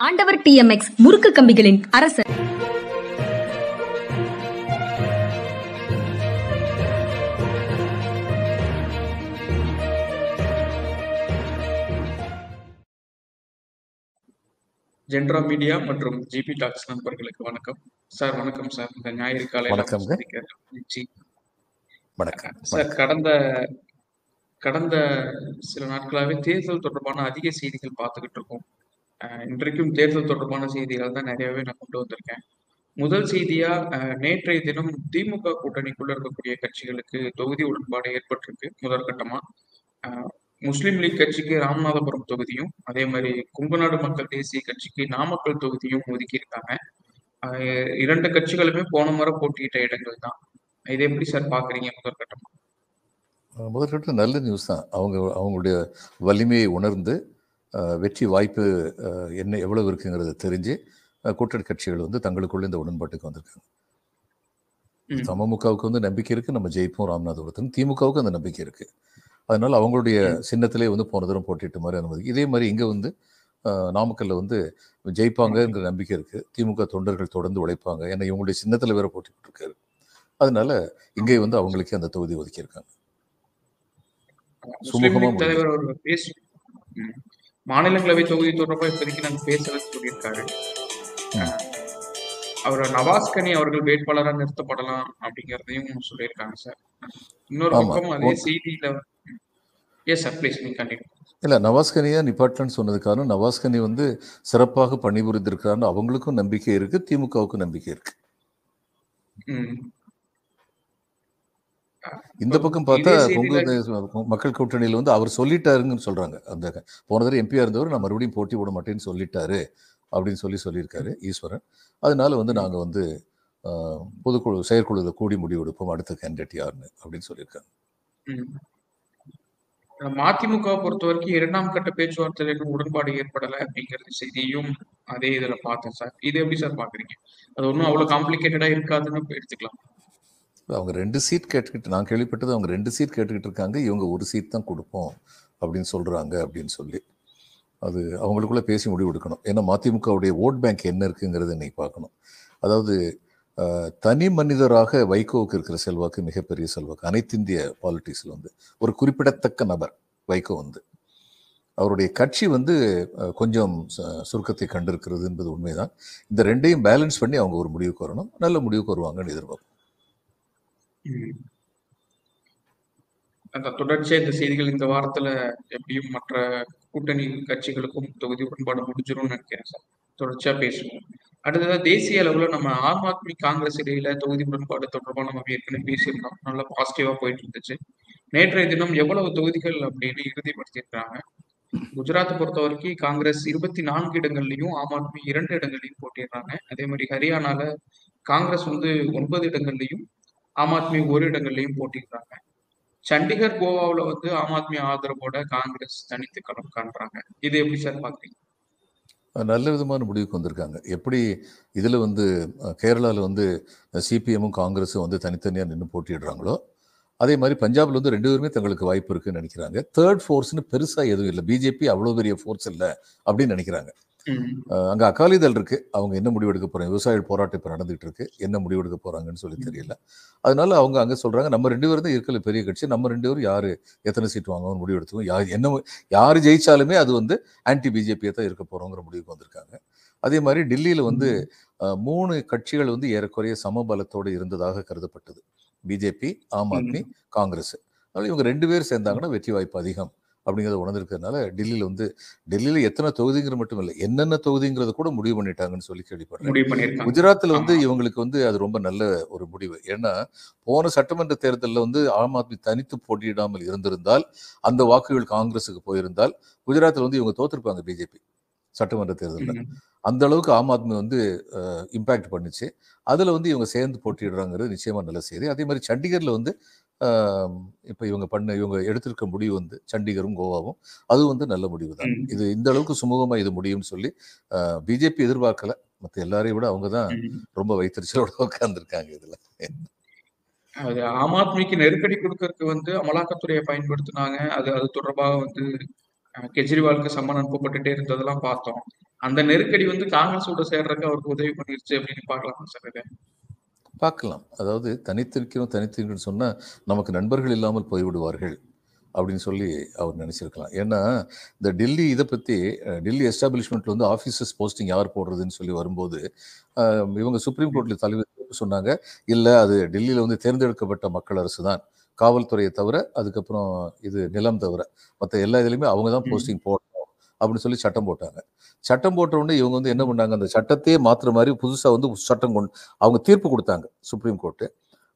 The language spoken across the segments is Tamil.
ஆண்டவர் டிஎம்எக்ஸ் முறுக்கு கம்பிகளின் அரசர் ஜென்ரா மீடியா மற்றும் ஜிபி டாக்ஸ் நண்பர்களுக்கு வணக்கம் சார் வணக்கம் சார் இந்த ஞாயிறு. சந்திக்க மகிழ்ச்சி. வணக்கம் சார் கடந்த கடந்த சில நாட்களாகவே தேர்தல் தொடர்பான அதிக செய்திகள் பார்த்துக்கிட்டு இருக்கோம் இன்றைக்கும் தேர்தல் தொடர்பான செய்திகள் தான் நிறையவே நான் கொண்டு வந்திருக்கேன். முதல் செய்தியா நேற்றைய தினம் திமுக கூட்டணிக்குள்ள இருக்கக்கூடிய கட்சிகளுக்கு தொகுதி உடன்பாடு ஏற்பட்டிருக்கு முதற்கட்டமா முஸ்லிம் லீக் கட்சிக்கு ராமநாதபுரம் தொகுதியும் அதே மாதிரி கும்பநாடு மக்கள் தேசிய கட்சிக்கு நாமக்கல் தொகுதியும் ஒதுக்கியிருக்காங்க. இரண்டு கட்சிகளுமே போன முறை போட்டியிட்ட இடங்கள் தான். இதை எப்படி சார் பாக்குறீங்க முதற்கட்டமா முதற்கட்டம் நல்ல நியூஸ் தான். அவங்க அவங்களுடைய வலிமையை உணர்ந்து வெற்றி வாய்ப்பு என்ன எவ்வளவு இருக்குங்கிறத தெரிஞ்சு கூட்டணி கட்சிகள் வந்து தங்களுக்குள்ள இந்த உடன்பாட்டுக்கு வந்திருக்காங்க. தமமுகவுக்கு வந்து நம்பிக்கை இருக்கு நம்ம ஜெயிப்போம் ராமநாதபுரத்துக்கு திமுகவுக்கு அந்த நம்பிக்கை இருக்கு. அதனால அவங்களுடைய சின்னத்திலே வந்து போன தடவை போட்டிட்டு மாதிரி அனுமதி. இதே மாதிரி இங்க வந்து நாமக்கல்ல வந்து ஜெயிப்பாங்கங்கிற நம்பிக்கை இருக்கு. திமுக தொண்டர்கள் தொடர்ந்து உழைப்பாங்க. ஏன்னா இவங்களுடைய சின்னத்துல வேற போட்டிட்டு இருக்காரு அதனால இங்கே வந்து அவங்களுக்கே அந்த தொகுதி ஒதுக்கியிருக்காங்க. முஸ்லிம் மாநிலங்களவை தொகுதி தொடர்பா இப்போதைக்கு நாங்க பேசல சொல்லியிருக்காரு. அவர் நவாஸ்கனி அவர்கள் வேட்பாளராக நிறுத்தப்படலாம் அப்படிங்கிறதையும் சொல்லியிருக்காங்க சார். இன்னொரு. பக்கம் அதே செய்தியில எஸ் சார் ப்ளீஸ் நீங்க கண்டிப்பா இல்ல நவாஸ்கனியா நிப்பாட்டலன்னு சொன்னது காரணம் நவாஸ்கனி வந்து சிறப்பாக பணிபுரிந்திருக்கிறான்னு அவங்களுக்கும் நம்பிக்கை இருக்கு திமுகவுக்கும் நம்பிக்கை இருக்கு. ம். இந்த பக்கம் பார்த்தா தேச- மக்கள் கூட்டணியில் வந்து அவர் சொல்லிட்டாருங்கன்னு சொல்றாங்க. அந்த போன தடவை எம்பியா இருந்தவர் நான் மறுபடியும் போட்டி போட மாட்டேன்னு சொல்லிட்டாரு அப்படின்னு சொல்லி சொல்லியிருக்காரு ஈஸ்வரன். அதனால வந்து நாங்க வந்து பொதுக்குழு செயற்குழுவில் கூடி முடிவெடுப்போம் அடுத்த கேண்டிடேட் யாருன்னு அப்படின்னு சொல்லியிருக்காங்க. மதிமுக பொறுத்த வரைக்கும் இரண்டாம் கட்ட பேச்சுவார்த்தையில் இன்னும் உடன்பாடு ஏற்படலை அப்படிங்கிறது செய்தியும் அதே இதுல பார்த்தேன் சார். இது எப்படி சார் பாக்குறீங்க அது ஒன்றும் அவ்வளவு காம்ப்ளிகேட்டடா இருக்காதுன்னு எடுத்துக்கலாம். அவங்க ரெண்டு சீட் கேட்டுக்கிட்டு நான் கேள்விப்பட்டது அவங்க ரெண்டு சீட் கேட்டுக்கிட்டு இருக்காங்க இவங்க ஒரு சீட் தான் கொடுப்போம் அப்படின்னு சொல்கிறாங்க அப்படின்னு சொல்லி. அது அவங்களுக்குள்ள பேசி முடிவு எடுக்கணும். ஏன்னா மதிமுகவுடைய ஓட் பேங்க் என்ன இருக்குங்கிறத இன்னைக்கு பார்க்கணும். அதாவது தனி மனிதராக வைகோவுக்கு இருக்கிற செல்வாக்கு மிகப்பெரிய செல்வாக்கு. அனைத்திந்திய பாலிட்டிக்ஸில் வந்து. ஒரு குறிப்பிடத்தக்க நபர் வைகோ வந்து. அவருடைய கட்சி வந்து கொஞ்சம் ச- சுருக்கத்தை கண்டிருக்கிறது என்பது உண்மைதான். இந்த ரெண்டையும் பேலன்ஸ் பண்ணி அவங்க ஒரு முடிவுக்கு வரணும். நல்ல முடிவுக்கு வருவாங்கன்னு எதிர்பார்ப்போம். அந்த தொடர்ச்சியா இந்த செய்திகள் இந்த வாரத்துல எப்படியும் மற்ற கூட்டணி கட்சிகளுக்கும் தொகுதி உடன்பாடு முடிஞ்சிரும்னு நினைக்கிறேன் சார். தொடர்ச்சியா பேசுவோம். அடுத்ததாக தேசிய அளவுல நம்ம ஆம் ஆத்மி காங்கிரஸ் இடையில தொகுதி உடன்பாடு தொடர்பாக நம்ம ஏற்கனவே பேசியிருந்தோம் நல்லா பாசிட்டிவா போயிட்டு இருந்துச்சு. நேற்றைய தினம் எவ்வளவு தொகுதிகள் அப்படின்னு இறுதிப்படுத்திருக்காங்க குஜராத் பொறுத்த வரைக்கும் காங்கிரஸ் இருபத்தி நான்கு இடங்கள்லயும் ஆம் ஆத்மி இரண்டு இடங்கள்லயும் போட்டிடுறாங்க அதே மாதிரி ஹரியானால காங்கிரஸ் வந்து ஒன்பது இடங்கள்லயும் ஆம் ஆத்மி ஒரு இடங்கள்லையும் போட்டிடுறாங்க சண்டிகர் கோவாவில் வந்து ஆம் ஆத்மி ஆதரவோட காங்கிரஸ் தனித்து களம் காண்றாங்க. இது எப்படி சார் பாக்குறீங்க? நல்ல விதமான முடிவுக்கு வந்திருக்காங்க. எப்படி இதில் வந்து கேரளாவில் வந்து சிபிஎம்மும் காங்கிரஸும் வந்து தனித்தனியாக நின்று போட்டிடுறாங்களோ அதே மாதிரி பஞ்சாபில் வந்து ரெண்டு பேருமே தங்களுக்கு வாய்ப்பு இருக்குன்னு நினைக்கிறாங்க. தேர்ட் ஃபோர்ஸ்னு பெருசாக எதுவும் இல்லை. பிஜேபி அவ்வளோ பெரிய ஃபோர்ஸ் இல்லை அப்படின்னு நினைக்கிறாங்க. அங்க அகாலிதள் இருக்கு. அவங்க என்ன முடிவு எடுக்க போறாங்க? விவசாயிகள் போராட்டம் இப்போ நடந்துட்டு இருக்கு. என்ன முடிவு எடுக்க போறாங்கன்னு சொல்லி தெரியல. அதனால அவங்க அங்க சொல்றாங்க நம்ம ரெண்டு பேரும் தான் இருக்கல பெரிய கட்சி. நம்ம ரெண்டு பேரும் யாரு எத்தனை சீட் வாங்குவோம் முடிவு எடுத்துவோம் யார் என்ன யாரு ஜெயிச்சாலுமே அது வந்து ஆன்டி பிஜேபியை தான் இருக்க போறோங்கிற முடிவுக்கு வந்திருக்காங்க. அதே மாதிரி டெல்லியில வந்து மூணு கட்சிகள் வந்து ஏறக்குறைய சமபலத்தோடு இருந்ததாக கருதப்பட்டது. பிஜேபி ஆம் ஆத்மி காங்கிரஸ். அதனால இவங்க ரெண்டு பேர் சேர்ந்தாங்கன்னா வெற்றி வாய்ப்பு அதிகம். அப்படிங்கிறத உணர்ந்திருக்கிறதுனால டெல்லியில வந்து டெல்லியில எத்தனை தொகுதிங்கிறது மட்டும் இல்லை என்னென்ன தொகுதிங்கிறத கூட முடிவு பண்ணிட்டாங்கன்னு சொல்லி கேள்விப்படுறேன். குஜராத்ல வந்து. இவங்களுக்கு வந்து அது ரொம்ப நல்ல ஒரு முடிவு. ஏன்னா போன சட்டமன்ற தேர்தலில் வந்து ஆம் ஆத்மி தனித்து போட்டியிடாமல் இருந்திருந்தால் அந்த வாக்குகள் காங்கிரஸுக்கு போயிருந்தால் குஜராத்தில் வந்து இவங்க தோத்திருப்பாங்க பிஜேபி சட்டமன்ற தேர்தலில். அந்த அளவுக்கு ஆம் ஆத்மி வந்து இம்பேக்ட் பண்ணுச்சு. அதில் வந்து இவங்க சேர்ந்து போட்டியிடுறாங்கிறது நிச்சயமா நல்ல செய்தி. அதே மாதிரி சண்டிகரில் வந்து இப்போ இவங்க பண்ண இவங்க எடுத்திருக்க முடிவு வந்து சண்டிகரும் கோவாவும். அது வந்து நல்ல முடிவு தான் இது இந்த அளவுக்கு சுமூகமா இது முடியும்னு சொல்லி பிஜேபி எதிர்பார்க்கல. மற்ற எல்லாரையும் விட அவங்க தான். ரொம்ப வைத்தறிச்சலோட உட்காந்துருக்காங்க இதுல. அது ஆம் ஆத்மிக்கு நெருக்கடி கொடுக்கறதுக்கு வந்து அமலாக்கத்துறையை பயன்படுத்தினாங்க. அது அது தொடர்பாக வந்து கெஜ்ரிவாலுக்கு சம்மன் அனுப்பப்பட்டுட்டே இருந்ததெல்லாம் பார்த்தோம். அந்த நெருக்கடி வந்து காங்கிரஸோட சேர்றதுக்கு அவருக்கு உதவி பண்ணிருச்சு அப்படின்னு பார்க்கலாமா சார் பார்க்கலாம். அதாவது தனித்திருக்கிறோம் தனித்திருக்கிறோம் சொன்னால் நமக்கு நண்பர்கள் இல்லாமல் போய்விடுவார்கள் அப்படின்னு சொல்லி அவர் நினச்சிருக்கலாம். ஏன்னா இந்த டெல்லி இதை பற்றி டெல்லி எஸ்டாப்ளிஷ்மெண்ட்டில் வந்து ஆஃபீஸர்ஸ் போஸ்டிங் யார் போடுறதுன்னு சொல்லி வரும்போது இவங்க சுப்ரீம் கோர்ட்டில் தலைவர் சொன்னாங்க இல்லை அது டெல்லியில் வந்து தேர்ந்தெடுக்கப்பட்ட மக்கள் அரசு தான். காவல்துறையை தவிர அதுக்கப்புறம் இது நிலம் தவிர மற்ற எல்லா இதுலையுமே அவங்க தான். போஸ்டிங் போடணும். அப்படின்னு சொல்லி சட்டம் போட்டாங்க. சட்டம் போட்ட உடனே இவங்க வந்து என்ன பண்ணாங்க? அந்த சட்டத்தையே மாற்றுற மாதிரி புதுசாக வந்து சட்டம் கொண்டு அவங்க தீர்ப்பு கொடுத்தாங்க சுப்ரீம் கோர்ட்டு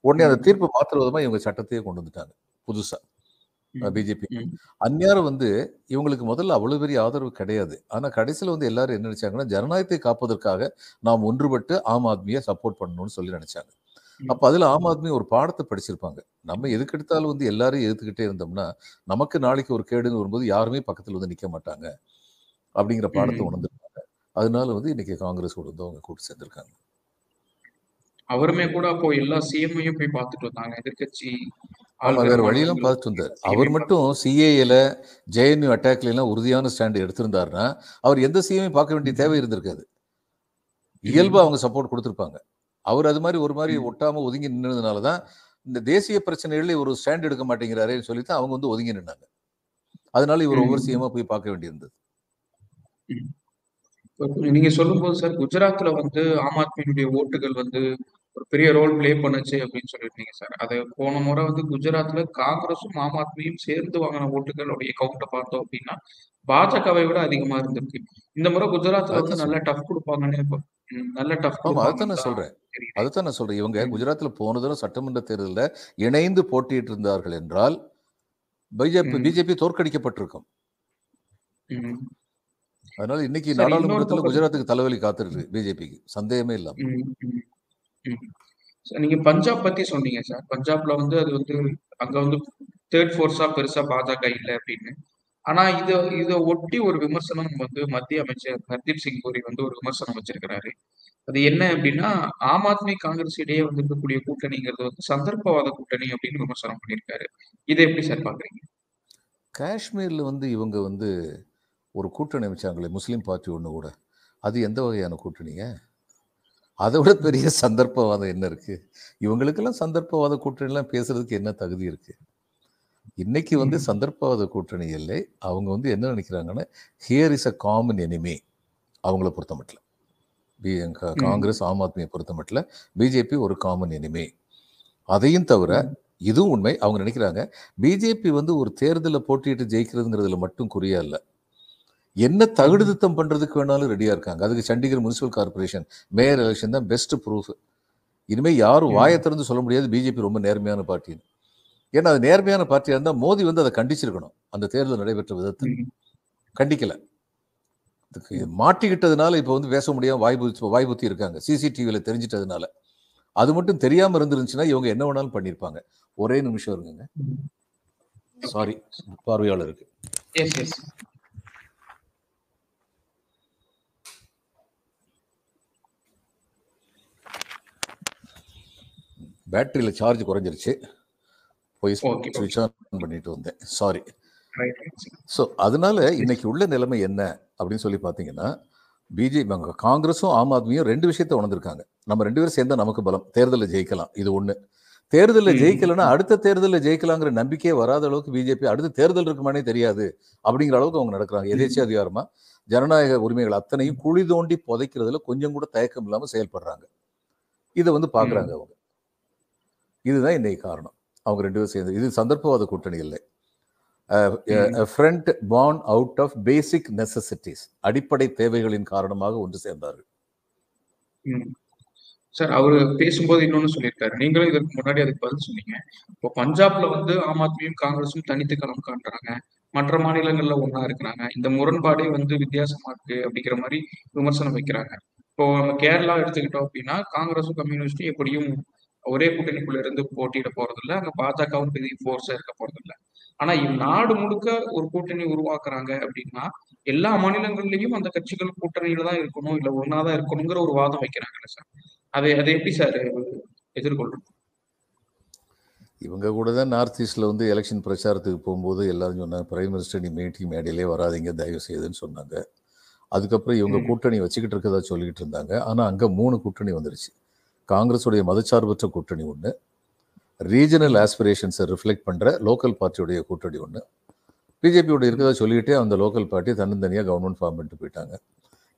உடனே அந்த. தீர்ப்பு மாற்றுற விதமாக இவங்க சட்டத்தையே கொண்டு வந்துட்டாங்க புதுசாக. பிஜேபி. ம். அந்நேரம் வந்து இவங்களுக்கு முதல்ல அவ்வளவு பெரிய ஆதரவு கிடையாது. ஆனா கடைசியில் வந்து எல்லாரும் என்ன நினைச்சாங்கன்னா ஜனநாயகத்தை காப்பதற்காக நாம் ஒன்றுபட்டு ஆம் ஆத்மியை சப்போர்ட் பண்ணணும்னு சொல்லி நினைச்சாங்க. அப்ப அதுல ஆம் ஆத்மி ஒரு பாடத்தை படிச்சிருப்பாங்க. நம்ம எதுக்கெடுத்தாலும் வந்து எல்லாரையும் எதிர்த்துக்கிட்டே இருந்தோம்னா நமக்கு நாளைக்கு ஒரு கேடுன்னு வரும்போது யாருமே பக்கத்துல வந்து நிக்க மாட்டாங்க. அப்படிங்கிற பாடத்தை ம். உணர்ந்திருப்பாங்க அதனால வந்து இன்னைக்கு காங்கிரஸ் கூட வந்து அவங்க கூட்டு சேர்ந்திருக்காங்க. அவருமே கூட அப்போ எல்லா சிஎம்ஐயும் போய் பார்த்துட்டு வந்தாங்க. எதிர்க்கட்சி ஆமா ஆளுகிற வேற வழியெல்லாம் பார்த்துட்டு வந்தார். அவர் மட்டும் சிஏஏல ஜேஎன்யூ அட்டாக்ல எல்லாம் உறுதியான ஸ்டாண்ட் எடுத்திருந்தாருன்னா அவர் எந்த சிஎம்ஐ பார்க்க வேண்டிய தேவை இருந்திருக்காது. இயல்பா அவங்க சப்போர்ட் கொடுத்திருப்பாங்க. அவர் அது மாதிரி ஒரு மாதிரி. ஒட்டாம ஒதுங்கி நின்னதுனால தான் இந்த தேசிய பிரச்சனைகளில் ஒரு ஸ்டாண்ட் எடுக்க மாட்டேங்கிறாரேன்னு சொல்லி தான் அவங்க வந்து ஒதுங்கி நின்னாங்க. அதனால இவர். ஒவ்வொரு சிஎம்மா போய் பார்க்க வேண்டியிருந்தது. நீங்க சொல்லும்போது சார் குஜராத்ல வந்து ஆம் ஆத்மியினுடைய ஓட்டுகள் வந்து ஒரு பெரிய ரோல் ப்ளே பண்ணுச்சு அப்படின்னு சொல்லியிருந்தீங்க சார். அது போன முறை வந்து குஜராத்ல காங்கிரஸும் ஆம் ஆத்மியும் சேர்ந்து வாங்கின ஓட்டுகளுடைய கவுண்ட்டை பார்த்தோம் அப்படின்னா பாஜகவை விட அதிகமா இருந்திருக்கு. இந்த முறை குஜராத்ல வந்து நல்ல டஃப் கொடுப்பாங்கன்னு நல்ல டஃப் ஆமா அதைத்தான் கொடுப்பாங்கன்னு நான் தான் சொல்றேன். நான் சொல்றேன். இவங்க. குஜராத்ல போன தடவை சட்டமன்ற தேர்தலில் இணைந்து போட்டியிட்டு இருந்தார்கள் என்றால் பிஜேபி. பிஜேபி தோற்கடிக்கப்பட்டிருக்கும். அதனால இன்னைக்கு நாடாளுமன்றத்துல குஜராத்துக்கு தலைவலி காத்துருக்கு பிஜேபிக்கு. சந்தேகமே இல்லாம. நீங்க பஞ்சாப் பத்தி சொன்னீங்க சார். பஞ்சாப்ல வந்து அது வந்து அங்க வந்து தேர்ட் ஃபோர்ஸா பெருசா பாஜக இல்ல அப்படின்னு. ஆனா இத இத ஒட்டி ஒரு விமர்சனம் வந்து மத்திய அமைச்சர் ஹர்தீப் சிங் பூரி வந்து ஒரு விமர்சனம் வச்சிருக்கிறாரு. அது என்ன அப்படின்னா ஆம் ஆத்மி காங்கிரஸ் இடையே வந்து இருக்கக்கூடிய கூட்டணிங்கிறது வந்து சந்தர்ப்பவாத கூட்டணி அப்படின்னு விமர்சனம் பண்ணியிருக்காரு. இதை எப்படி சார் பாக்குறீங்க? காஷ்மீர்ல வந்து இவங்க வந்து ஒரு கூட்டணி அமைச்சாங்களே முஸ்லீம் பார்ட்டி ஒன்று கூட. அது எந்த வகையான கூட்டணிங்க? அதை விட பெரிய சந்தர்ப்பவாதம் என்ன இருக்கு? இவங்களுக்கெல்லாம் சந்தர்ப்பவாத கூட்டணிலாம் பேசுறதுக்கு என்ன தகுதி இருக்கு? இன்னைக்கு வந்து. சந்தர்ப்பவாத கூட்டணி இல்லை. அவங்க வந்து என்ன நினைக்கிறாங்கன்னா here is a common enemy அவங்கள பொறுத்த மட்டும். பி. காங்கிரஸ் ஆம் ஆத்மியை பொறுத்த மட்டும் பிஜேபி ஒரு காமன் எனிமி அதையும் தவிர. இதுவும் உண்மை. அவங்க நினைக்கிறாங்க பிஜேபி வந்து ஒரு தேர்தலில் போட்டியிட்டு ஜெயிக்கிறதுங்கிறதுல மட்டும் குறியா இல்லை. என்ன தகுடுதித்தம் பண்றதுக்கு வேணாலும் ரெடியா இருக்காங்க. அதுக்கு Chandigarh municipal corporation mayor election தான் பெஸ்ட் ப்ரூஃப் இனிமே யாரும் ம். வாயை திறந்து சொல்ல முடியாது. பிஜேபி ரொம்ப நேர்மையான பார்ட்டின்னு. ஏன்னா அது நேர்மையான பார்ட்டியா இருந்தா மோடி வந்து அதை கண்டிச்சிருக்கணும். அந்த தேர்தல் நடைபெற்ற விதத்தை ம். கண்டிக்கல. மாட்டிக்கிட்டதுனால இப்போ வந்து பேச முடியாம வாய்ப்பு வாய்ப்புத்தி இருக்காங்க. சிசிடிவியில தெரிஞ்சிட்டதுனால. அது மட்டும் தெரியாம இருந்துருந்துச்சுன்னா இவங்க என்ன வேணாலும் பண்ணியிருப்பாங்க ஒரே நிமிஷம் இருங்க. சாரி பார்வையாளருக்கு. பேட்டரியில் சார்ஜ் குறைஞ்சிருச்சு. போய் சுவிட்ச் ஆன் பண்ணிட்டு வந்தேன். சாரி ஸோ அதனால இன்னைக்கு உள்ள நிலைமை என்ன அப்படின்னு சொல்லி பார்த்தீங்கன்னா பிஜேபி காங்கிரஸும் ஆம் ஆத்மியும் ரெண்டு விஷயத்தை உணர்ந்திருக்காங்க. நம்ம ரெண்டு பேரும் சேர்ந்தா நமக்கு பலம். தேர்தலில் ஜெயிக்கலாம். இது ஒன்று தேர்தலில். ஜெயிக்கலைன்னா அடுத்த தேர்தலில் ஜெயிக்கலாங்கிற நம்பிக்கையே வராத அளவுக்கு பிஜேபி அடுத்த தேர்தல் இருக்குமானே தெரியாது அப்படிங்கிற அளவுக்கு அவங்க நடக்கிறாங்க. எதேச்சி அதிகாரமா? ஜனநாயக உரிமைகள் அத்தனையும் குழி தோண்டி புதைக்கிறதுல கொஞ்சம் கூட தயக்கம் இல்லாமல் செயல்படுறாங்க. இதை வந்து பார்க்குறாங்க அவங்க. இதுதான் இன்னைக்கு காரணம். அவங்க ரெண்டு பேரும் சேர்ந்து. இது சந்தர்ப்பவாத கூட்டணி இல்லை. Front born out of basic necessities அடிப்படை தேவைகளின் காரணமாக ஒன்று சேர்ந்தார்கள். சார் அவரு பேசும்போது இன்னொன்னு சொல்லியிருக்காரு. நீங்களும் இதற்கு முன்னாடி அதுக்கு பதில் சொன்னீங்க. இப்போ பஞ்சாப்ல வந்து ஆம் ஆத்மியும் காங்கிரஸும் தனித்து களம் காண்றாங்க. மற்ற மாநிலங்கள்ல ஒண்ணா இருக்கிறாங்க. இந்த முரண்பாடே வந்து வித்தியாசமா இருக்கு அப்படிங்கிற மாதிரி விமர்சனம் வைக்கிறாங்க. இப்போ நம்ம கேரளா எடுத்துக்கிட்டோம் அப்படின்னா காங்கிரஸும் கம்யூனிஸ்டும் எப்படியும் ஒரே கூட்டணிக்குள்ள இருந்து போட்டியிட போறது இல்ல அங்க பாஜகவும் பெரிய ஃபோர்ஸா இருக்க போறது இல்ல ஆனா இவ் நாடு முழுக்க ஒரு கூட்டணி உருவாக்குறாங்க அப்படின்னா எல்லா மாநிலங்கள்லயும் அந்த கட்சிகள் கூட்டணியில தான் இருக்கணும் இல்ல ஒன்னாதான் இருக்கணுங்கிற ஒரு வாதம் வைக்கிறாங்கல்ல சார். அதை அதை எப்படி சார் எதிர்கொள்றது இவங்க கூட தான் நார்த் ஈஸ்டில் வந்து எலெக்ஷன் பிரச்சாரத்துக்கு போகும்போது எல்லாரும் சொன்னாங்க பிரைம் மினிஸ்டர் நீ மீட்டிங் மேடையிலே வராதீங்க தயவு செய்யுதுன்னு சொன்னாங்க. அதுக்கப்புறம் இவங்க. கூட்டணி வச்சுக்கிட்டு இருக்கதா சொல்லிக்கிட்டு இருந்தாங்க. ஆனால் அங்கே மூணு கூட்டணி வந்துருச்சு. காங்கிரஸுடைய மதச்சார்பற்ற கூட்டணி ஒன்று ரீஜனல் ஆஸ்பிரேஷன்ஸை ரிஃப்ளெக்ட் பண்ணுற லோக்கல் பார்ட்டியுடைய கூட்டணி ஒன்று பிஜேபியோட இருக்கதா சொல்லிக்கிட்டே அந்த லோக்கல் பார்ட்டி தன்னந்தனியாக கவர்மெண்ட் ஃபார்ம் பண்ணிட்டு போயிட்டாங்க.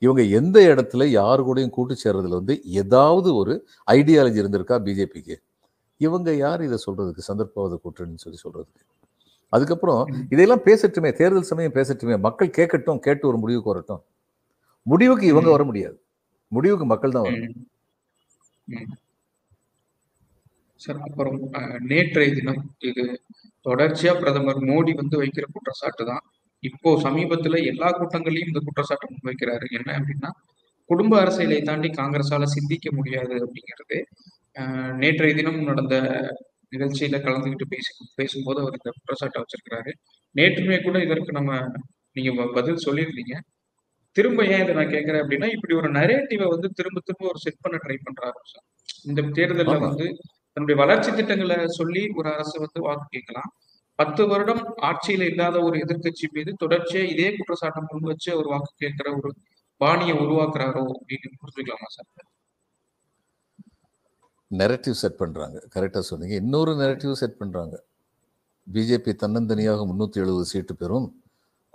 இவங்க எந்த இடத்துல யாரு கூடயும் கூட்டு சேர்றதுல வந்து ஏதாவது ஒரு ஐடியாலஜி இருந்திருக்கா பிஜேபிக்கு இவங்க யார் இதை சொல்றதுக்கு சந்தர்ப்பவாத கூட்டணின்னு சொல்லி சொல்றதுக்கு? அதுக்கப்புறம் இதையெல்லாம் பேசட்டுமே தேர்தல் சமயம் பேசட்டுமே மக்கள் கேட்கட்டும் கேட்டு ஒரு முடிவுக்கு வரட்டும். முடிவுக்கு இவங்க வர முடியாது. முடிவுக்கு மக்கள் தான் வரணும். சார் அப்புறம் நேற்றைய தினம் இது தொடர்ச்சியா பிரதமர் மோடி வந்து வைக்கிற குற்றச்சாட்டு தான். இப்போ சமீபத்துல எல்லா கூட்டங்களையும் இந்த குற்றச்சாட்டை முன்வைக்கிறாரு என்ன அப்படின்னா குடும்ப அரசியலை தாண்டி காங்கிரஸால சிந்திக்க முடியாது அப்படிங்கிறது. நேற்றைய தினம் நடந்த நிகழ்ச்சியில கலந்துக்கிட்டு பேசி பேசும்போது அவர் இந்த குற்றச்சாட்டை வச்சிருக்கிறாரு. நேற்றுமே கூட இதற்கு நம்ம நீங்க பதில் சொல்லியிருந்தீங்க. திரும்ப ஏன் இதை நான் கேட்கிறேன் அப்படின்னா இப்படி ஒரு நரேட்டிவை வந்து திரும்ப திரும்ப ஒரு செட் பண்ண ட்ரை பண்றாரு சார் இந்த தேர்தல்ல. வந்து தன்னுடைய வளர்ச்சி திட்டங்களை சொல்லி ஒரு அரசு வந்து வாக்கு கேட்கலாம். பத்து வருடம் ஆட்சியில இல்லாத ஒரு எதிர்க்கட்சி மீது தொடர்ச்சியா இதே குற்றச்சாட்டை முன் வச்சு அவர் வாக்கு கேட்கிற ஒரு பாணியை உருவாக்குறாரோ அப்படின்னு புரிஞ்சுக்கலாமா சார் நெரட்டிவ் செட் பண்றாங்க. கரெக்டாக சொன்னீங்க. இன்னொரு நெரட்டிவ் செட் பண்றாங்க. பிஜேபி தன்னந்தனியாக முந்நூற்றி எழுபது சீட்டு பெறும்.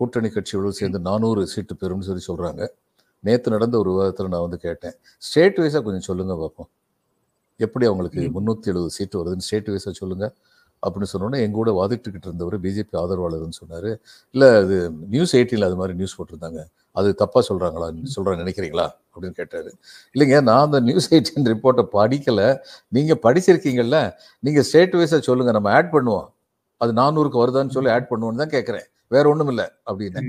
கூட்டணி கட்சிகளோடு சேர்ந்து நானூறு சீட்டு பெறும்னு சொல்லி சொல்றாங்க. நேற்று நடந்த ஒரு விவாதத்தில் நான் வந்து கேட்டேன். ஸ்டேட் வைஸாக கொஞ்சம் சொல்லுங்க பார்ப்போம் எப்படி அவங்களுக்கு. முந்நூற்றி எழுபது சீட்டு வருதுன்னு ஸ்டேட் வைஸாக சொல்லுங்க. அப்படின்னு சொன்னோன்னே எங்க கூட வாதிட்டுக்கிட்டு இருந்தவர் பிஜேபி ஆதரவாளர்னு சொன்னாரு. இல்லை அது நியூஸ் எயிட்டியில் அது மாதிரி நியூஸ் போட்டிருந்தாங்க. அது தப்பாக சொல்கிறாங்களா சொல்கிறாங்க நினைக்கிறீங்களா? அப்படின்னு கேட்டார். இல்லைங்க நான் அந்த நியூஸ் எயிட்டின் ரிப்போர்ட்டை படிக்கலை. நீங்கள் படிச்சிருக்கீங்கல்ல. நீங்கள் ஸ்டேட் வைஸாக சொல்லுங்கள் நம்ம ஆட் பண்ணுவோம். அது நானூறுக்கு வருதான்னு சொல்லி ஆட் பண்ணுவோன்னு தான் கேட்குறேன் வேற ஒன்றும் இல்லை அப்படின்னு.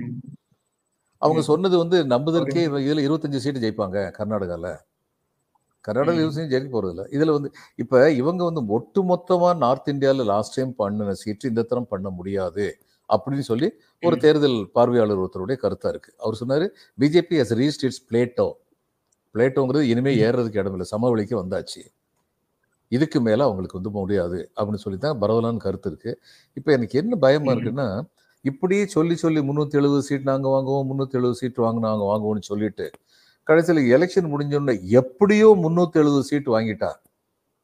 அவங்க. சொன்னது வந்து நம்புதற்கே இதில் இருபத்தஞ்சு சீட்டு ஜெயிப்பாங்க கர்நாடகாவில் கர்நாடகாவில் ம். இருபத்தஞ்சு ஜெயிக்க போகிறதில்ல இதில் வந்து இப்போ இவங்க வந்து ஒட்டு மொத்தமாக நார்த் இந்தியாவில் லாஸ்ட் டைம் பண்ணின சீட்டு இந்த தரம் பண்ண முடியாது அப்படின்னு சொல்லி ஒரு. தேர்தல் பார்வையாளர் ஒருத்தருடைய கருத்தாக இருக்குது அவர் சொன்னார் BJP has reached its plateau பிளேட்டோங்கிறது இனிமேல். ஏறுறதுக்கு இடமில்லை சமவெளிக்கு வந்தாச்சு இதுக்கு மேலே அவங்களுக்கு வந்து முடியாது அப்படின்னு சொல்லி தான் பரவலான கருத்து இருக்குது இப்போ எனக்கு என்ன பயமாக ம். இருக்குன்னா இப்படியே சொல்லி சொல்லி முந்நூற்றி எழுபது சீட் நாங்கள் வாங்குவோம் முந்நூற்றி எழுபது சீட் வாங்க நாங்கள் வாங்குவோம்னு சொல்லிட்டு கடைசியில் எலெக்ஷன் முடிஞ்சோடனே எப்படியோ முந்நூற்றி எழுபது சீட் வாங்கிட்டா.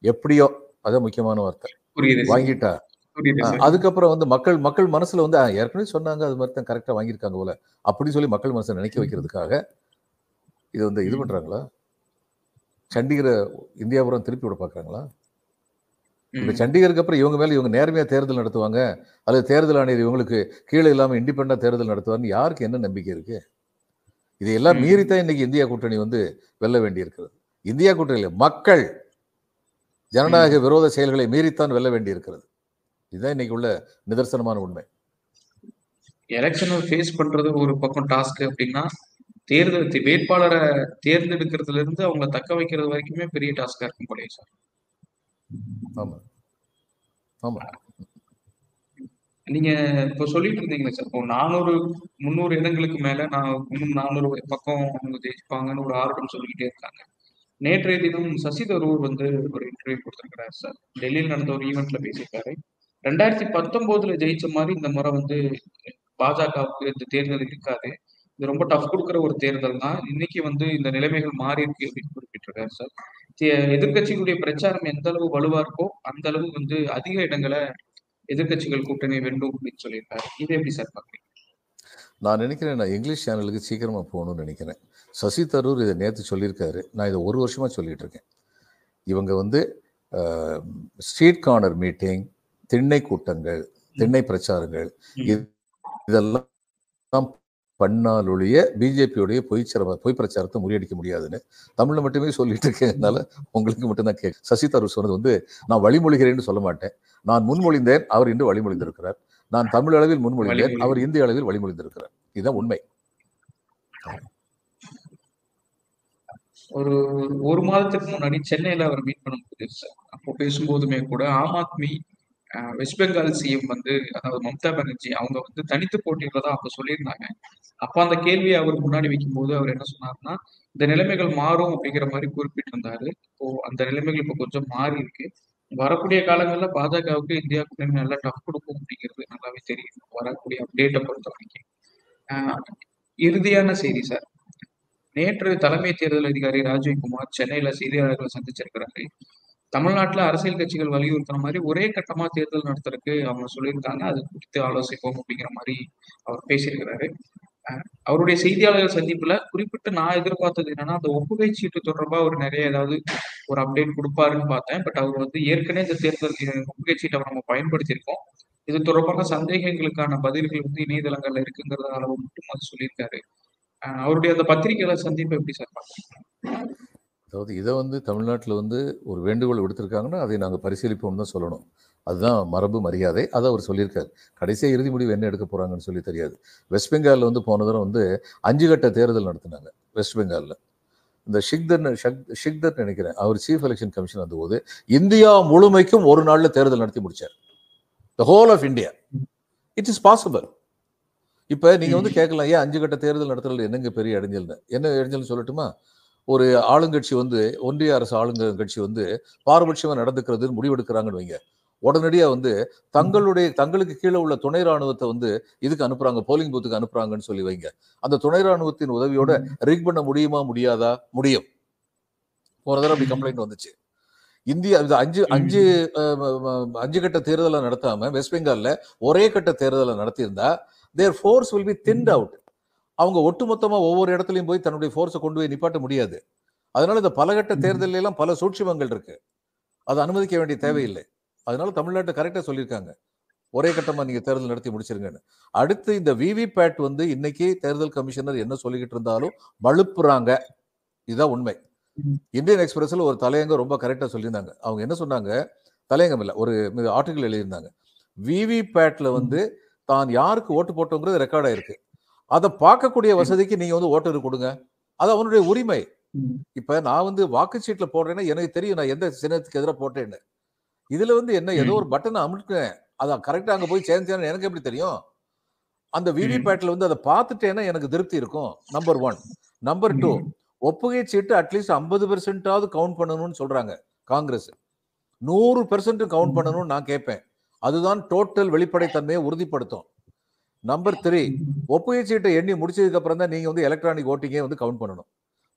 எப்படியோ? அதான் முக்கியமான வார்த்தை. புரியுது சார். வாங்கிட்டா. புரியுது ஆ, சார். அதுக்கப்புறம் வந்து மக்கள் மக்கள் மனசுல வந்து "ஆ, ஏற்கனவே சொன்னாங்க அது மாதிரி தான் கரெக்டாக வாங்கியிருக்காங்க போல. அப்படின்னு சொல்லி மக்கள் மனசை நினைக்க வைக்கிறதுக்காக இது வந்து இது. பண்றாங்களா? சண்டிகரை இந்தியாபுரம் திருப்பி விட பார்க்குறாங்களா? இப்போ. சண்டிகருக்கு அப்புறம் இவங்க மேலே இவங்க நேர்மையாக தேர்தல் நடத்துவாங்க. அல்லது தேர்தல் ஆணையர் இவங்களுக்கு கீழே இல்லாமல் இண்டிபெண்டாக தேர்தல் நடத்துவார்னு யாருக்கு என்ன நம்பிக்கை இருக்கு? இதையெல்லாம். மீறித்தான் இன்னைக்கு இந்தியா கூட்டணி வந்து வெல்ல வேண்டியிருக்கிறது. இந்தியா கூட்டணியில் மக்கள் ஜனநாயக விரோத செயல்களை மீறித்தான் வெல்ல வேண்டியிருக்கிறது. இதுதான் இன்னைக்கு உள்ள நிதர்சனமான உண்மை. எலெக்ஷனை ஃபேஸ் பண்றது ஒரு பக்கம் டாஸ்க் அப்படின்னா தேர்தல் வேட்பாளரை தேர்ந்தெடுக்கிறதுல இருந்து அவங்க தக்க வைக்கிறது வரைக்குமே பெரிய டாஸ்கா இருக்கும் போலயே சார் ஆமா. ஆமா. நீங்க இப்ப சொல்லிட்டு இருந்தீங்களே சார் இப்போ நானூறு முந்நூறு இடங்களுக்கு மேல நான் இன்னும் நானூறு பக்கம் அவங்க ஜெயிச்சுப்பாங்கன்னு ஒரு ஆர்வம் சொல்லிக்கிட்டே இருக்காங்க. நேற்றைய தினம் சசி தரூர் வந்து ஒரு இன்டர்வியூ கொடுத்திருக்கிறாரு சார். டெல்லியில் நடந்த ஒரு ஈவெண்ட்ல பேசியிருக்காரு. ரெண்டாயிரத்தி பத்தொன்பதுல ஜெயிச்ச மாதிரி இந்த முறை வந்து பாஜகவுக்கு இந்த தேர்தல் இருக்காது. இது ரொம்ப டஃப் கொடுக்குற ஒரு தேர்தல் தான். இன்னைக்கு வந்து இந்த நிலைமைகள் மாறி இருக்கு அப்படின்னு குறிப்பிட்டிருக்காரு சார். எதிர்க்கட்சிகளுடைய பிரச்சாரம் எந்த அளவு வலுவா இருக்கோ அந்த அளவு வந்து அதிக இடங்களை எதிர்க்கட்சிகள் கூட்டணி வெல்லும் அப்படின்னு சொல்லியிருக்காரு. இது எப்படி சார் பாக்குறீங்க நான் நினைக்கிறேன் நான் இங்கிலீஷ் சேனலுக்கு சீக்கிரமாக போகணும்னு நினைக்கிறேன். சசி தரூர் இதை நேற்று சொல்லியிருக்காரு. நான் இதை ஒரு வருஷமாக சொல்லிட்டு இருக்கேன். இவங்க வந்து ஸ்ட்ரீட் கார்னர் மீட்டிங் திண்ணை கூட்டங்கள் திண்ணை பிரச்சாரங்கள் இது- இதெல்லாம் பண்ணாலொழிய பிஜேபியோடைய பொய்ச்சர பொய் பிரச்சாரத்தை முறியடிக்க முடியாதுன்னு தமிழ்ல மட்டுமே சொல்லிட்டு இருக்கேனால உங்களுக்கு மட்டும்தான் கேட்க சசி தரூர் சொன்னது வந்து நான் வழிமொழிகிறேன்னு சொல்ல மாட்டேன். நான் முன்மொழிந்தேன் அவர் இன்று வழிமொழிந்திருக்கிறார். நான் தமிழ் அளவில் முன்மொழிந்தேன். அவர் இந்திய அளவில் வழிமொழிந்திருக்கிறார். இதுதான் உண்மை. ஒரு ஒரு மாதத்துக்கு முன்னாடி சென்னையில அவர் மீட் பண்ணும்போது அப்போ பேசும்போதுமே கூட ஆம் ஆத்மி வெஸ்ட் பெங்கால் சிஎம் வந்து அதாவது மம்தா பானர்ஜி அவங்க வந்து தனித்து போட்டியிடுறதா அப்ப சொல்லியிருந்தாங்க. அப்ப அந்த கேள்வியை அவர் முன்னாடி வைக்கும்போது அவர் என்ன சொன்னார்னா இந்த நிலைமைகள் மாறும் அப்படிங்கிற மாதிரி குறிப்பிட்டிருந்தாரு. இப்போ அந்த நிலைமைகள் இப்போ கொஞ்சம் மாறி இருக்கு. வரக்கூடிய காலங்கள்ல பாஜகவுக்கு இந்தியா கூட்டணி நல்லா டஃப் கொடுக்கும் அப்படிங்கிறது நல்லாவே தெரியும். வரக்கூடிய அப்டேட்டை பொறுத்த வரைக்கும். இறுதியான செய்தி சார். நேற்று தலைமை தேர்தல் அதிகாரி ராஜீவ்குமார் சென்னையில செய்தியாளர்களை சந்திச்சிருக்கிறாரு. தமிழ்நாட்டுல அரசியல் கட்சிகள் வலியுறுத்துற மாதிரி ஒரே கட்டமா தேர்தல் நடத்துறதுக்கு அவங்க சொல்லியிருக்காங்க. அது குறித்து ஆலோசிப்போம் அப்படிங்கிற மாதிரி அவர் பேசியிருக்கிறாரு. அவருடைய செய்தியாளர்கள் சந்திப்புல குறிப்பிட்டு நான் எதிர்பார்த்தது என்னன்னா அந்த ஒப்புகை சீட்டு தொடர்பா அவர் நிறைய ஏதாவது ஒரு அப்டேட் கொடுப்பாருன்னு பார்த்தேன். பட் அவர் வந்து ஏற்கனவே இந்த தேர்தல் ஒப்புகை சீட்டை நம்ம பயன்படுத்தியிருக்கோம். இது தொடர்பான சந்தேகங்களுக்கான பதில்கள் வந்து இணையதளங்கள்ல இருக்குங்கிறத அளவு மட்டும் அது சொல்லியிருக்காரு. அவருடைய அந்த பத்திரிகையாளர் சந்திப்பு எப்படி சார் பார்க்கணும் அதாவது இதை வந்து தமிழ்நாட்டில் வந்து ஒரு வேண்டுகோள் விடுத்திருக்காங்கன்னா அதை நாங்கள் பரிசீலிப்போம் தான் சொல்லணும். அதுதான் மரபு மரியாதை. அதை அவர் சொல்லியிருக்காரு. கடைசியாக இறுதி முடிவு என்ன எடுக்க போகிறாங்கன்னு சொல்லி தெரியாது. வெஸ்ட் பெங்காலில் வந்து போன தடவை வந்து அஞ்சு கட்ட தேர்தல் நடத்தினாங்க வெஸ்ட் பெங்காலில். இந்த ஷிக்தர் ஷக் ஷிக்தர் நினைக்கிறேன் அவர் சீஃப் எலெக்ஷன் கமிஷன் வந்தபோது இந்தியா முழுமைக்கும் ஒரு நாளில் தேர்தல் நடத்தி முடிச்சார். The whole of India it is possible இப்போ நீங்கள் வந்து கேட்கலாம் ஏன் அஞ்சு கட்ட தேர்தல் நடத்துறது என்னங்க பெரிய இடைஞ்சல்னு? என்ன இடைஞ்சல்னு சொல்லட்டுமா? ஒரு ஆளுங்கட்சி வந்து ஒன்றிய அரசு ஆளுங்க கட்சி வந்து பாரபட்சமாக நடந்துக்கிறதுன்னு முடிவெடுக்கிறாங்கன்னு வைங்க. உடனடியாக வந்து தங்களுடைய தங்களுக்கு கீழே உள்ள துணை ராணுவத்தை வந்து இதுக்கு அனுப்புறாங்க போலிங் பூத்துக்கு அனுப்புறாங்கன்னு சொல்லி வைங்க. அந்த துணை ராணுவத்தின் உதவியோட ரிக் பண்ண முடியுமா முடியாதா? முடியும். போன தடவை அப்படி கம்ப்ளைண்ட் வந்துச்சு. இந்தியா இது அஞ்சு அஞ்சு அஞ்சு கட்ட தேர்தலை நடத்தாம வெஸ்ட் பெங்கால்ல ஒரே கட்ட தேர்தலை நடத்தியிருந்தா their force will be thinned out அவங்க ஒட்டுமொத்தமா ஒவ்வொரு இடத்துலயும் போய் தன்னுடைய ஃபோர்ஸை கொண்டு போய் நிப்பாட்ட முடியாது. அதனால இந்த பலகட்ட தேர்தலில் எல்லாம் பல சூட்சிமங்கள் இருக்கு. அதை அனுமதிக்க வேண்டிய தேவையில்லை. அதனால தமிழ்நாட்டை கரெக்டாக சொல்லியிருக்காங்க. ஒரே கட்டமா நீங்க தேர்தல் நடத்தி முடிச்சிருங்கன்னு. அடுத்து இந்த விவிபேட் வந்து இன்னைக்கு தேர்தல் கமிஷனர் என்ன சொல்லிக்கிட்டு இருந்தாலும் மழுப்புறாங்க. இதுதான் உண்மை. இந்தியன் எக்ஸ்பிரஸ்ல ஒரு தலையங்க ரொம்ப கரெக்டா சொல்லியிருந்தாங்க. அவங்க என்ன சொன்னாங்க? தலையங்கம் இல்லை ஒரு ஆர்டிகல் எழுதியிருந்தாங்க. விவிபேட்ல வந்து தான் யாருக்கு ஓட்டு போட்டோங்கிறது ரெக்கார்ட் ஆயிருக்கு. அதை பார்க்கக்கூடிய வசதிக்கு நீங்க வந்து ஓட்டர் கொடுங்க. அது அவனுடைய உரிமை. இப்ப நான் வந்து வாக்குச்சீட்டுல போடுறேன்னா எனக்கு தெரியும் நான் எந்த சின்னத்துக்கு எதிராக போட்டேன்னு. இதுல வந்து என்ன ஏதோ ஒரு பட்டனை அமுட்டுறேன் அதான் கரெக்டா அங்க போய் சேர்ந்தேன்னு எனக்கு எப்படி தெரியும்? அந்த விவிபேட்ல வந்து அதை பார்த்துட்டேன்னா எனக்கு திருப்தி இருக்கும். நம்பர் ஒன் நம்பர் டூ ஒப்புகை சீட்டு அட்லீஸ்ட் ஐம்பது பெர்சென்டாவது கவுண்ட் பண்ணணும்னு சொல்றாங்க காங்கிரஸ். நூறு பெர்சென்ட் கவுண்ட் பண்ணணும்னு நான் கேட்பேன் அதுதான் டோட்டல் வெளிப்படைத்தன்மையை உறுதிப்படுத்தும். நம்பர் த்ரீ ஒப்புகை சீட்டை எண்ணி முடிச்சதுக்கு அப்புறம் தான் நீங்க வந்து எலக்ட்ரானிக் ஓட்டிங்கே வந்து கவுண்ட் பண்ணணும்.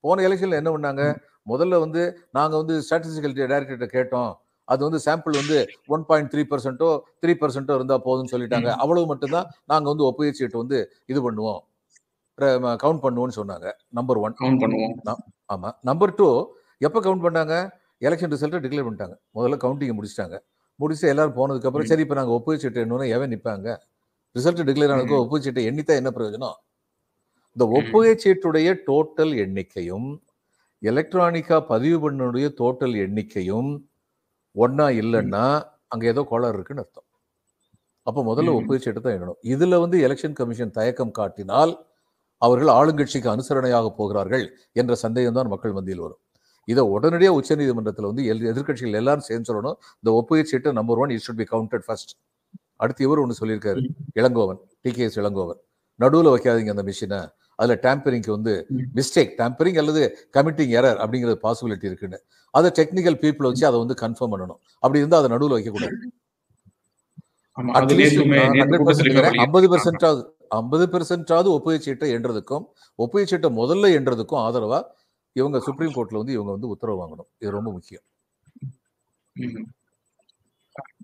போன எலெக்ஷன்ல என்ன பண்ணாங்க? முதல்ல வந்து நாங்க வந்து ஸ்டாட்டிஸ்டிக்கல் டைரக்டர்கிட்ட கேட்டோம். அது வந்து சாம்பிள் வந்து ஒன் பாயிண்ட் த்ரீ பர்சன்ட்டோ த்ரீ பர்சன்ட்டோ இருந்தா போதும்னு சொல்லிட்டாங்க. அவ்வளவு மட்டும்தான் நாங்க வந்து ஒப்புகை சீட்டு வந்து இது பண்ணுவோம். கவுண்ட் பண்ணுவோம்னு சொன்னாங்க. நம்பர் ஒன் கவுண்ட் பண்ணுவோம். ஆமா. நம்பர் டூ எப்போ கவுண்ட் பண்ணாங்க? எலெக்ஷன் ரிசல்ட்டை டிக்ளேர் பண்ணிட்டாங்க. முதல்ல கவுண்டிங்கை முடிச்சிட்டாங்க. முடிச்சு எல்லாரும் போனதுக்கு அப்புறம் சரி இப்போ நாங்கள் ஒப்புகை சீட்டு எண்ணணும் எவன் நிற்பாங்க ரிசல்ட் டிக்ளேர் ஆனதுக்கு ஒப்புகை சீட்டை எண்ணித்தான் என்ன பிரயோஜனம்? இந்த ஒப்புகை சீட்டுடைய டோட்டல் எண்ணிக்கையும் எலக்ட்ரானிக்கா பதிவு பண்ணனுடைய டோட்டல் எண்ணிக்கையும் ஒண்ணா இல்லைன்னா அங்க ஏதோ கோளாறு இருக்குன்னு அர்த்தம். அப்போ முதல்ல. ஒப்புகை சீட்டை தான் எண்ணணும். இதுல வந்து எலெக்ஷன் கமிஷன் தயக்கம் காட்டினால் அவர்கள் ஆளுங்கட்சிக்கு அனுசரணையாக போகிறார்கள் என்ற சந்தேகம் தான் மக்கள் மத்தியில் வரும். இதை உடனடியாக உச்சநீதிமன்றத்தில் வந்து எல் எதிர்க்கட்சிகள் எல்லாரும் சேர்ந்து சொல்லணும். இந்த ஒப்புகை சீட்டு number one it should be counted first அடுத்து இவர் ஒன்று சொல்லியிருக்காரு இளங்கோவன் டிகேஎஸ் இளங்கோவன். நடுவில் வைக்காதீங்க அந்த மிஷினை அதில் டேம்பரிங்க்கு வந்து. மிஸ்டேக் டேம்பரிங் அல்லது கமிட்டிங் எரர் அப்படிங்கிறது பாசிபிலிட்டி இருக்குன்னு. அதை டெக்னிக்கல் பீப்புள் வச்சு அதை வந்து கன்ஃபார்ம் பண்ணணும். அப்படி இருந்தால் அதை நடுவில் வைக்கக்கூடாது. ஐம்பது. பெர்சென்டாவது ஐம்பது பெர்சென்டாவது ஒப்புகை சீட்டை என்றதுக்கும் ஒப்புகை சீட்டை முதல்ல என்றதுக்கும் ஆதரவா இவங்க சுப்ரீம் கோர்ட்ல வந்து இவங்க வந்து உத்தரவு வாங்கணும். இது ரொம்ப முக்கியம்.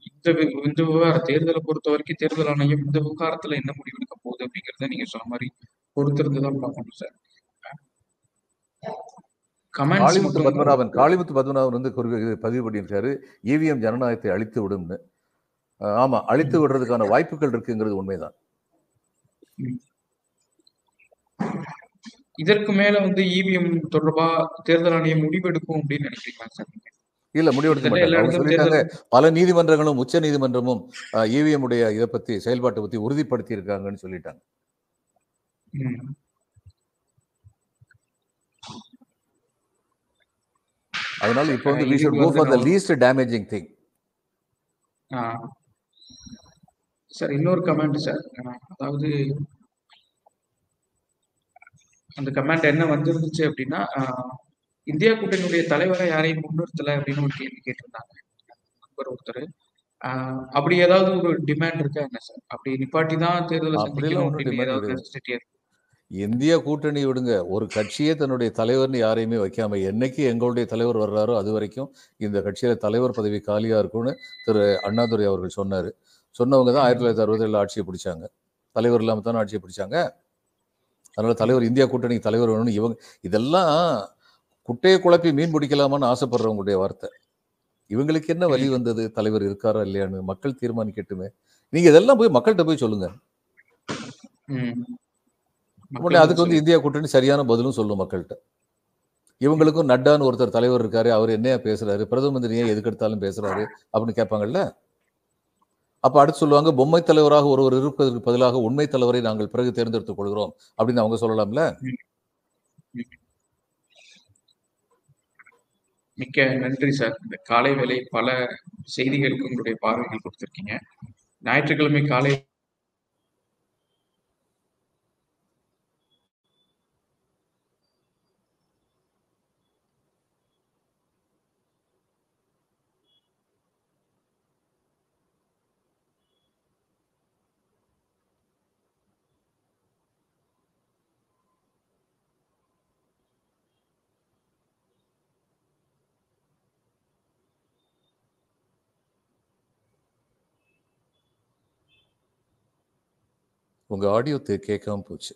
இந்த இந்த விவகார தேர்தலை பொறுத்த வரைக்கும் தேர்தல் ஆணையம் இந்த விவகாரத்துல என்ன முடிவெடுக்க போகுது அப்படிங்கறத நீங்க சொன்ன மாதிரி பொறுத்திருந்து தான் பார்க்கணும் சார் காளிமுத்து பத்மநாபன் காளிமுத்து பத்மநாபன் வந்து பதிவு பண்ணியிருக்காரு. இவிஎம் ஜனநாயகத்தை அழித்து விடும்னு. ஆமா அழித்து விடுறதுக்கான வாய்ப்புகள் இருக்குங்கிறது உண்மைதான். இதற்கு மேல வந்து இவிஎம் தொடர்பா தேர்தல் ஆணையம் முடிவெடுக்கும் அப்படின்னு நினைக்கிறீங்களா சார்? இல்ல முடிவெடுக்க மாட்டாங்க பல நீதிமன்றங்களும் உச்ச நீதிமன்றமும் இவிஎம் உடைய இதை பத்தி செயல்பாட்டை பத்தி உறுதிப்படுத்தி இருக்காங்கன்னு சொல்லிட்டாங்க. அதனால இப்போ வந்து வி இது ஷுட் கோ வந்து for the least damaging thing. Sir இன்னொரு கமெண்ட் சார் அதாவது அந்த கமெண்ட் என்ன வந்திருந்துச்சு அப்படின்னா இந்தியா கூட்டணியுடைய தலைவரை யாரையும் முன்னிறுத்தல அப்படின்னு ஒரு கேள்வி கேட்டிருந்தாங்க. நண்பர் ஒருத்தர். அப்படி ஏதாவது ஒரு டிமாண்ட் இருக்கா என்ன சார் அப்படி நிப்பாட்டி தான் தேர்தலை சந்திக்கணும் இந்திய கூட்டணி விடுங்க. ஒரு கட்சியே தன்னுடைய தலைவர்னு யாரையுமே வைக்காம என்னைக்கு எங்களுடைய தலைவர் வர்றாரோ அது வரைக்கும் இந்த கட்சியில தலைவர் பதவி காலியா இருக்கும்னு திரு அண்ணாதுரை அவர்கள் சொன்னாரு. சொன்னவங்க தான் ஆயிரத்தி தொள்ளாயிரத்தி அறுபத்தி ஏழுல ஆட்சியை பிடிச்சாங்க. தலைவர் இல்லாம தானே ஆட்சியை பிடிச்சாங்க? அதனால தலைவர் இந்தியா கூட்டணிக்கு தலைவர் வேணும்னு இவங்க இதெல்லாம் குட்டையை குழப்பி மீன் பிடிக்கலாமான்னு ஆசைப்படுறவங்களுடைய வார்த்தை. இவங்களுக்கு என்ன வழி வந்தது? தலைவர் இருக்காரா இல்லையான்னு மக்கள் தீர்மானிக்கட்டுமே. நீங்க இதெல்லாம் போய் மக்கள்கிட்ட போய் சொல்லுங்க. அதுக்கு வந்து இந்தியா கூட்டணி சரியான பதிலும் சொல்லும் மக்கள்கிட்ட. இவங்களுக்கும் நட்டான்னு ஒருத்தர் தலைவர் இருக்காரு அவர் என்னையா பேசுறாரு பிரதம மந்திரி ஏன் எதுக்கு எடுத்தாலும் பேசுறாரு அப்படின்னு கேட்பாங்கல்ல? அப்ப அடுத்து சொல்லுவாங்க பொம்மை தலைவராக ஒருவர் இருப்பதற்கு பதிலாக உண்மை தலைவரை நாங்கள் பிறகு தேர்ந்தெடுத்துக் கொள்கிறோம். அப்படின்னு அவங்க சொல்லலாம்ல? மிக்க நன்றி சார். இந்த காலை வேலை பல செய்திகளுக்கு உங்களுடைய பார்வைகள் கொடுத்துருக்கீங்க. ஞாயிற்றுக்கிழமை காலை உங்க ஆடியோ கேட்காம போச்சு.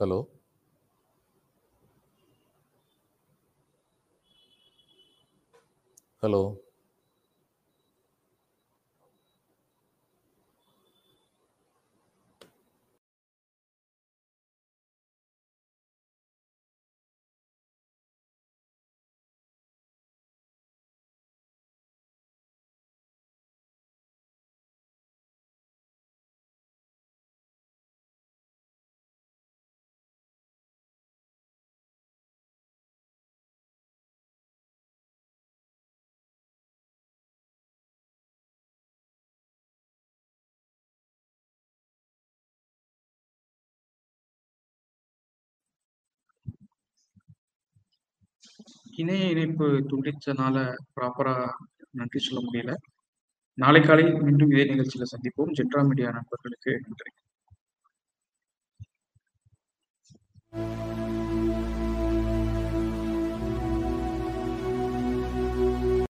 ஹலோ ஹலோ இணைய இணைப்பு துண்டிச்சனால ப்ராப்பரா நன்றி சொல்ல முடியல. நாளை காலை மீண்டும் இதே நிகழ்ச்சியில சந்திப்போம். ஜெட்ரா மீடியா நண்பர்களுக்கு நன்றி.